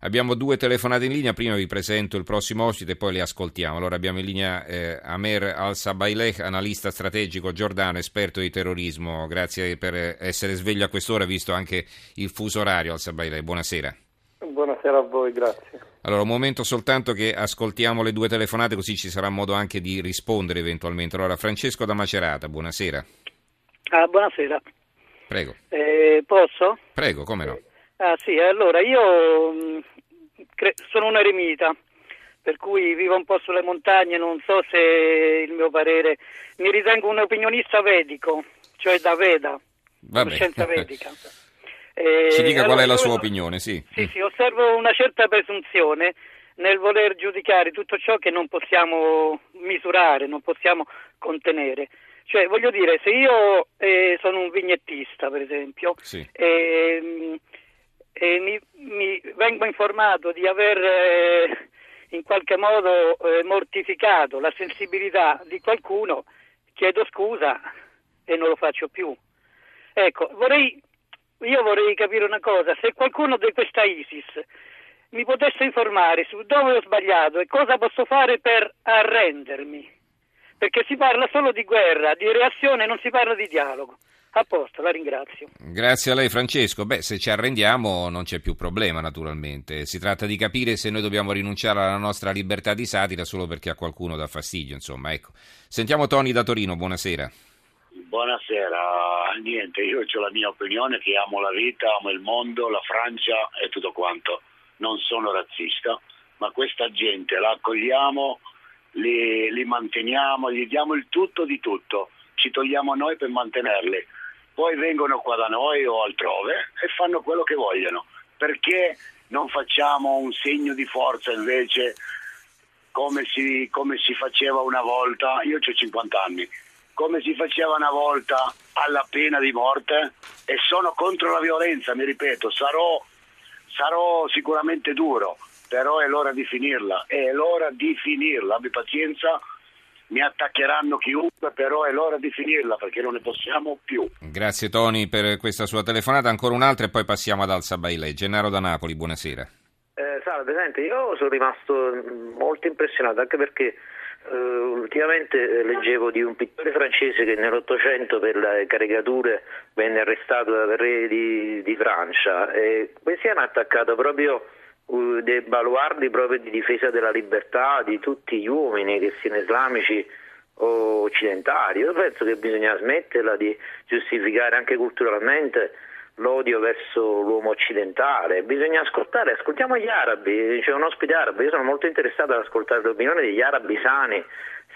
Abbiamo due telefonate in linea, prima vi presento il prossimo ospite e poi le ascoltiamo. Allora abbiamo in linea eh, Amer Al-Sabaileh, analista strategico giordano, esperto di terrorismo. Grazie per essere sveglio a quest'ora, visto anche il fuso orario Al-Sabaileh. Buonasera. Buonasera a voi, grazie. Allora, un momento soltanto che ascoltiamo le due telefonate, così ci sarà modo anche di rispondere eventualmente. Allora, Francesco da Macerata, buonasera. Ah, buonasera. Prego. Eh, posso? Prego, come no? Ah sì, allora io mh, cre- sono un eremita, per cui vivo un po' sulle montagne, non so se il mio parere, mi ritengo un opinionista vedico, cioè da Veda, Vabbè. scienza vedica. Eh, Ci dica qual allora, è la sua opinione, sì. Sì, sì, osservo una certa presunzione nel voler giudicare tutto ciò che non possiamo misurare, non possiamo contenere. Cioè, voglio dire, se io eh, sono un vignettista, per esempio, Sì. e, e mi, mi vengo informato di aver eh, in qualche modo eh, mortificato la sensibilità di qualcuno, chiedo scusa e non lo faccio più. Ecco, vorrei, io vorrei capire una cosa, se qualcuno di questa ISIS mi potesse informare su dove ho sbagliato e cosa posso fare per arrendermi, perché si parla solo di guerra, di reazione, non si parla di dialogo. A posto, la ringrazio. Grazie a lei Francesco. Beh, se ci arrendiamo non c'è più problema naturalmente. Si tratta di capire se noi dobbiamo rinunciare alla nostra libertà di satira solo perché a qualcuno dà fastidio, insomma, ecco. Sentiamo Tony da Torino, buonasera. Buonasera, niente, io ho la mia opinione che amo la vita, amo il mondo, la Francia e tutto quanto. Non sono razzista, ma questa gente la accogliamo, li, li manteniamo, gli diamo il tutto di tutto, ci togliamo noi per mantenerli. Poi vengono qua da noi o altrove e fanno quello che vogliono. Perché non facciamo un segno di forza invece come si, come si faceva una volta? Io ho 50 anni come si faceva una volta alla pena di morte e sono contro la violenza, mi ripeto, sarò, sarò sicuramente duro, però è l'ora di finirla, è l'ora di finirla, abbi pazienza, mi attaccheranno chiunque, però è l'ora di finirla perché non ne possiamo più. Grazie Tony per questa sua telefonata. Ancora un'altra e poi passiamo ad Alza Bailey. Gennaro da Napoli, buonasera. Eh, salve, senti, io sono rimasto mm, molto impressionato anche perché eh, ultimamente eh, leggevo di un pittore francese che nell'Ottocento per le caricature venne arrestato dal re di, di Francia e questi hanno attaccato proprio dei baluardi proprio di difesa della libertà di tutti gli uomini, che siano islamici o occidentali. Io penso che bisogna smetterla di giustificare anche culturalmente l'odio verso l'uomo occidentale, bisogna ascoltare, ascoltiamo gli arabi, c'è un ospite arabo, io sono molto interessato ad ascoltare l'opinione degli arabi sani,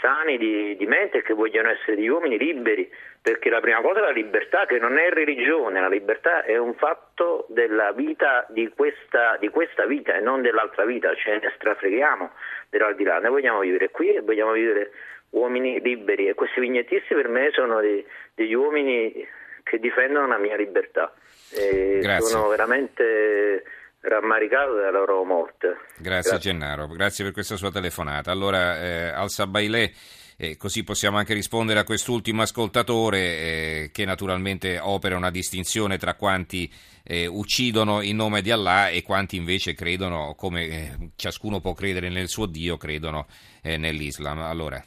sani di, di mente e che vogliono essere degli uomini liberi, perché la prima cosa è la libertà, che non è religione, la libertà è un fatto della vita di questa, di questa vita e non dell'altra vita, ce ne strafreghiamo dell'aldilà, noi vogliamo vivere qui e vogliamo vivere uomini liberi e questi vignettisti per me sono dei, degli uomini che difendono la mia libertà. Sono veramente rammaricato della loro morte. Grazie, Gennaro, grazie per questa sua telefonata. Allora, eh, Alza Bailey, eh, così possiamo anche rispondere a quest'ultimo ascoltatore eh, che naturalmente opera una distinzione tra quanti eh, uccidono in nome di Allah e quanti invece credono, come eh, ciascuno può credere nel suo Dio, credono eh, nell'Islam. Allora,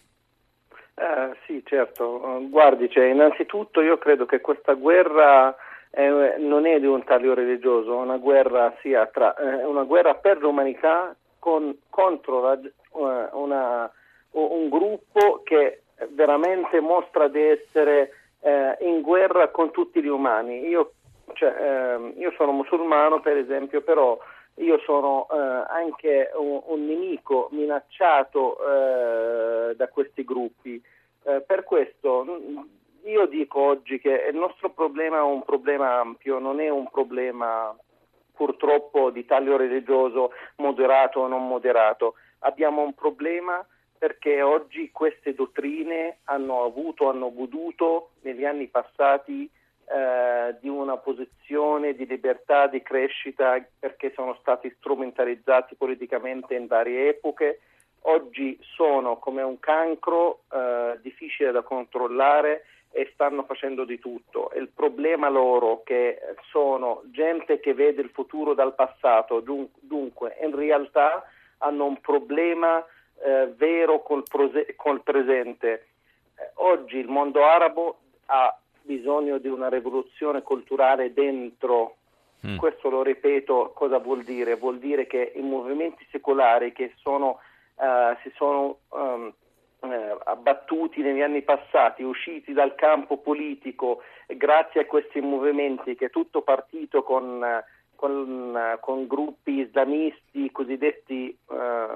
Eh, sì, certo. Guardi, cioè, innanzitutto io credo che questa guerra eh, non è di un taglio religioso, è una guerra sia tra, eh, una guerra per l'umanità con- contro la- eh, una- un gruppo che veramente mostra di essere eh, in guerra con tutti gli umani. Io, cioè, ehm, io sono musulmano, per esempio, però io sono eh, anche un, un nemico minacciato eh, da questi gruppi. Per questo io dico oggi che il nostro problema è un problema ampio, non è un problema purtroppo di taglio religioso moderato o non moderato. Abbiamo un problema perché oggi queste dottrine hanno avuto, hanno goduto negli anni passati eh, di una posizione di libertà, di crescita, perché sono stati strumentalizzati politicamente in varie epoche. Oggi sono come un cancro eh, difficile da controllare e stanno facendo di tutto. Il problema loro che sono gente che vede il futuro dal passato, dunque in realtà hanno un problema eh, vero col, prose- col presente. Eh, oggi il mondo arabo ha bisogno di una rivoluzione culturale dentro. Mm. Questo lo ripeto, cosa vuol dire? Vuol dire che i movimenti secolari che sono, uh, si sono um, eh, abbattuti negli anni passati, usciti dal campo politico grazie a questi movimenti che è tutto partito con, con, con gruppi islamisti cosiddetti eh,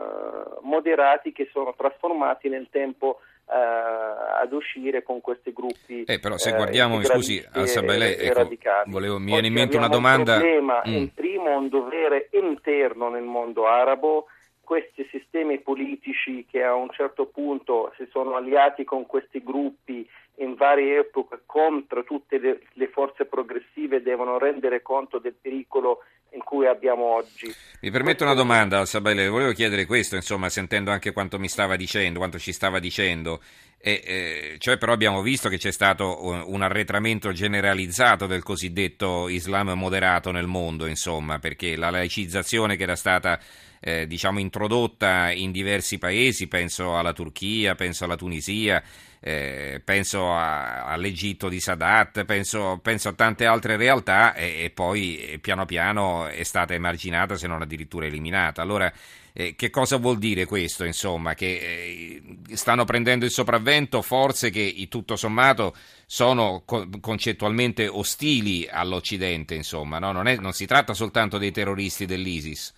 moderati che sono trasformati nel tempo eh, ad uscire con questi gruppi. Eh, però se guardiamo, scusi, Al-Sabaileh, ecco, volevo, mi viene in mente una domanda. Il problema, mm. in primo, un dovere interno nel mondo arabo questi sistemi politici che a un certo punto si sono alliati con questi gruppi in varie epoche contro tutte le, le forze progressive devono rendere conto del pericolo in cui abbiamo oggi. Mi permetto una domanda Sabele, volevo chiedere questo, insomma, sentendo anche quanto mi stava dicendo, quanto ci stava dicendo. E, eh, cioè però abbiamo visto che c'è stato un, arretramento generalizzato del cosiddetto Islam moderato nel mondo, insomma, perché la laicizzazione che era stata eh, diciamo introdotta in diversi paesi, penso alla Turchia, penso alla Tunisia, eh, penso a, all'Egitto di Sadat, penso, penso, a tante altre realtà e, e, poi piano piano è stata emarginata se non addirittura eliminata. Allora, eh, che cosa vuol dire questo? Insomma, che eh, stanno prendendo il sopravvento forze che tutto sommato sono co- concettualmente ostili all'Occidente, insomma, no? non, è, non si tratta soltanto dei terroristi dell'ISIS.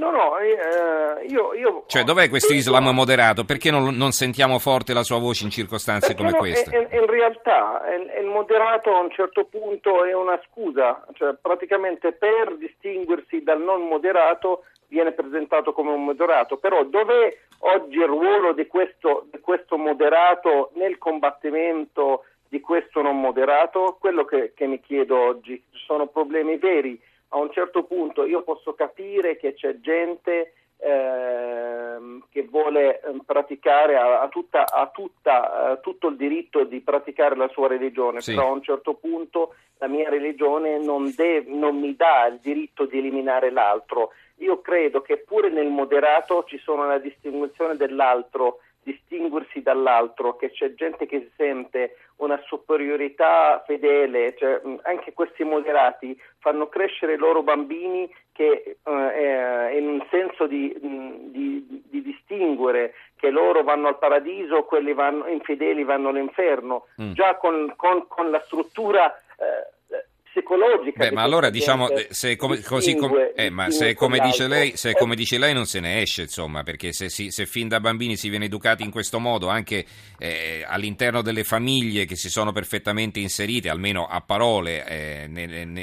No, no, eh, io, io, Cioè, dov'è questo Islam moderato? Perché non, non, sentiamo forte la sua voce in circostanze come no, queste? In, in realtà il moderato a un certo punto è una scusa, cioè praticamente per distinguersi dal non moderato viene presentato come un moderato, però dov'è oggi il ruolo di questo, di questo moderato nel combattimento di questo non moderato? Quello che, che mi chiedo oggi, ci sono problemi veri a un certo punto io posso capire che c'è gente ehm, che vuole ehm, praticare, ha, tutta, ha tutta, uh, tutto il diritto di praticare la sua religione, sì. però a un certo punto la mia religione non, deve, non mi dà il diritto di eliminare l'altro. Io credo che pure nel moderato ci sono una distinzione dell'altro distinguersi dall'altro, che c'è gente che si sente una superiorità fedele, cioè, anche questi moderati fanno crescere i loro bambini che eh, in un senso di, di, di, distinguere che loro vanno al paradiso, quelli vanno, infedeli vanno all'inferno, mm. già con, con, con, la struttura eh, psicologica. Beh, ma allora diciamo, se come, così com- eh, ma se come, dice lei, se come dice lei non se ne esce, insomma, perché se, si, se fin da bambini si viene educati in questo modo, anche eh, all'interno delle famiglie che si sono perfettamente inserite, almeno a parole, eh,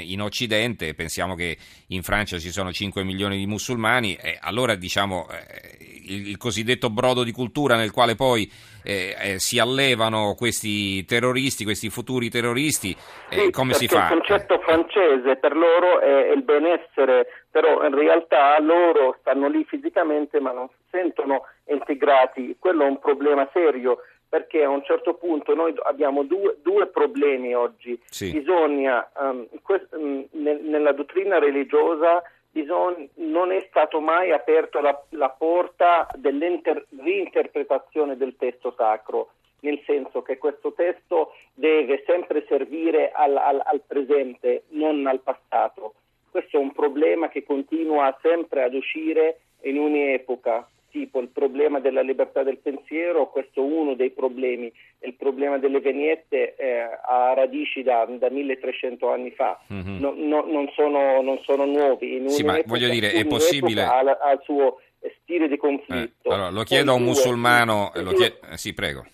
in Occidente, pensiamo che in Francia ci sono 5 milioni di musulmani, eh, allora diciamo eh, il, il, cosiddetto brodo di cultura nel quale poi eh, eh, si allevano questi terroristi, questi futuri terroristi, eh, sì, come si fa? Il concetto francese per loro è il benessere, però in realtà loro stanno lì fisicamente ma non si sentono integrati, quello è un problema serio perché a un certo punto noi abbiamo due, due problemi oggi. Sì. Bisogna, um, quest, um, nel, nella dottrina religiosa, bisogna, non è stato mai aperta la, la, porta dell'interpretazione del testo sacro, nel senso che questo testo deve sempre servire al, al, al presente, non al passato. Questo è un problema che continua sempre ad uscire in ogni epoca tipo il problema della libertà del pensiero, questo è uno dei problemi, il problema delle vignette eh, ha radici da, da, 1300 anni fa, mm-hmm. no, no, non, sono, non, sono, nuovi. In sì, ma voglio dire, è possibile... Ha, ha il suo stile di conflitto. Eh, allora, lo chiedo a un musulmano, due, chiedo... sì, prego.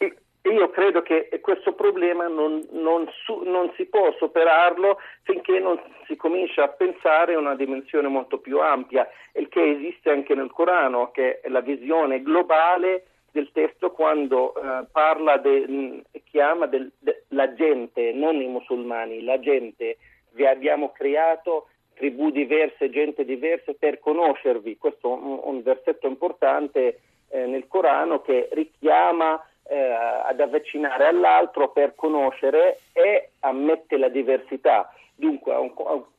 Io credo che questo problema non, non, su, non, si può superarlo finché non si comincia a pensare a una dimensione molto più ampia, il che esiste anche nel Corano, che è la visione globale del testo quando eh, parla e chiama del, de, la gente, non i musulmani, la gente. Vi abbiamo creato tribù diverse, gente diversa per conoscervi. Questo è un, un versetto importante eh, nel Corano che richiama eh, ad avvicinare all'altro per conoscere e ammette la diversità. Dunque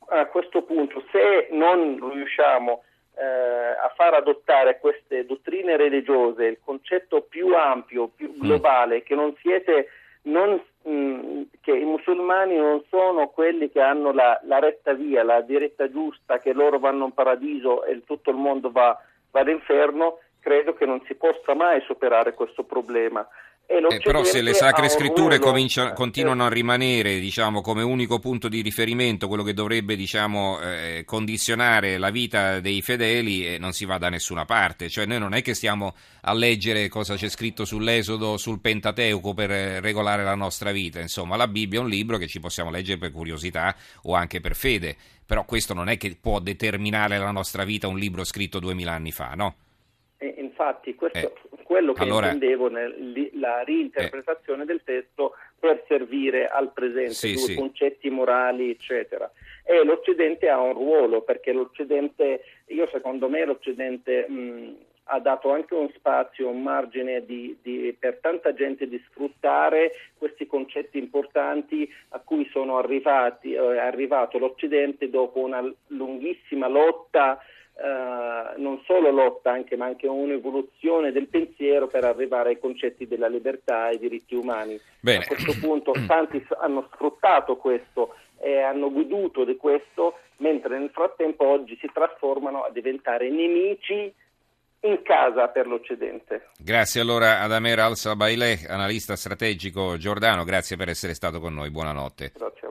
a, questo punto se non riusciamo eh, a far adottare queste dottrine religiose, il concetto più ampio, più mm. globale, che non siete non, mh, mm, che i musulmani non sono quelli che hanno la, la, retta via, la diretta giusta, che loro vanno in paradiso e tutto il mondo va, va all'inferno, credo che non si possa mai superare questo problema. Eh, però se le sacre scritture comincia, continuano a rimanere diciamo, come unico punto di riferimento, quello che dovrebbe diciamo, eh, condizionare la vita dei fedeli, eh, non si va da nessuna parte. Cioè noi non è che stiamo a leggere cosa c'è scritto sull'Esodo, sul Pentateuco per eh, regolare la nostra vita. Insomma, la Bibbia è un libro che ci possiamo leggere per curiosità o anche per fede, però questo non è che può determinare la nostra vita un libro scritto duemila anni fa, no? Infatti questo eh, quello che allora, intendevo nella reinterpretazione eh, del testo per servire al presente, sì, sì. concetti morali, eccetera. E l'Occidente ha un ruolo, perché l'Occidente, io secondo me l'Occidente mh, ha dato anche un spazio, un margine di, di, per tanta gente di sfruttare questi concetti importanti a cui sono arrivati, eh, è arrivato l'Occidente dopo una lunghissima lotta Uh, non solo lotta anche, ma anche un'evoluzione del pensiero per arrivare ai concetti della libertà e diritti umani. Bene. A questo punto tanti hanno sfruttato questo e hanno goduto di questo, mentre nel frattempo oggi si trasformano a diventare nemici in casa per l'Occidente. Grazie allora ad Amer Al-Sabaileh, analista strategico giordano, grazie per essere stato con noi, buonanotte. Grazie